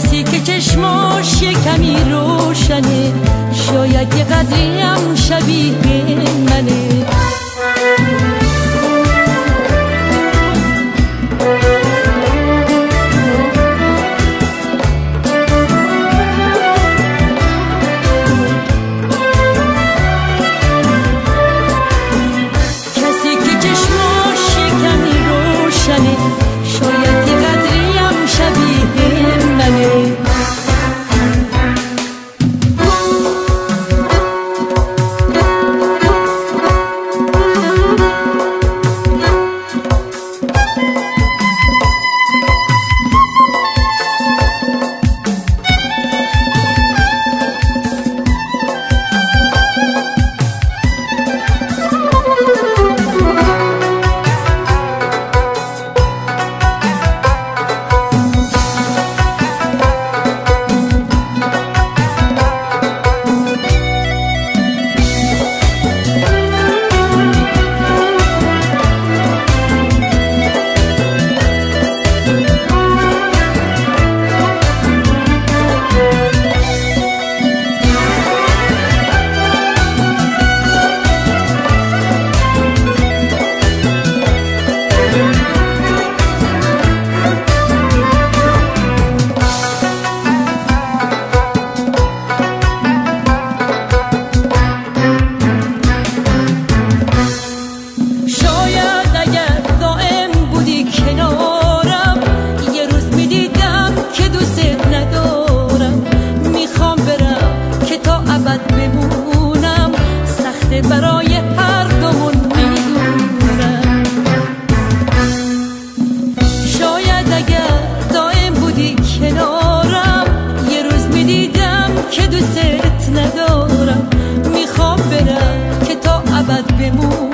کسی که چشماش یه کمی روشنه برای هر دومون می‌دونم. شاید اگر دائم بودی کنارم یه روز می‌دیدم که دوست ندارم. می‌خوام برم که تا ابد بمونم.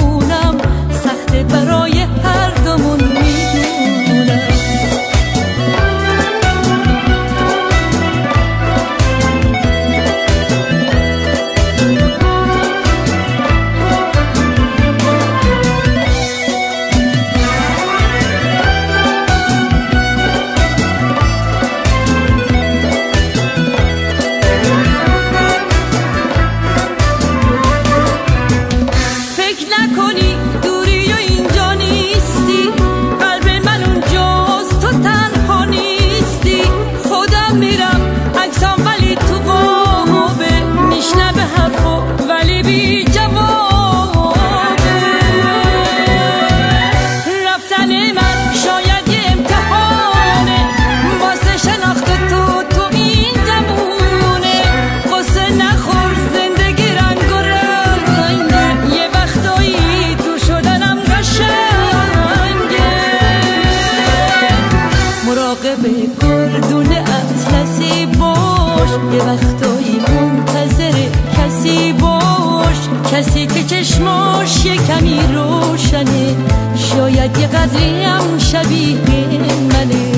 گردون اطلسی باش. یه وقتایی منتظر کسی باش. کسی که چشماش یه کمی روشنه. شاید یه قدری هم شبیه منه.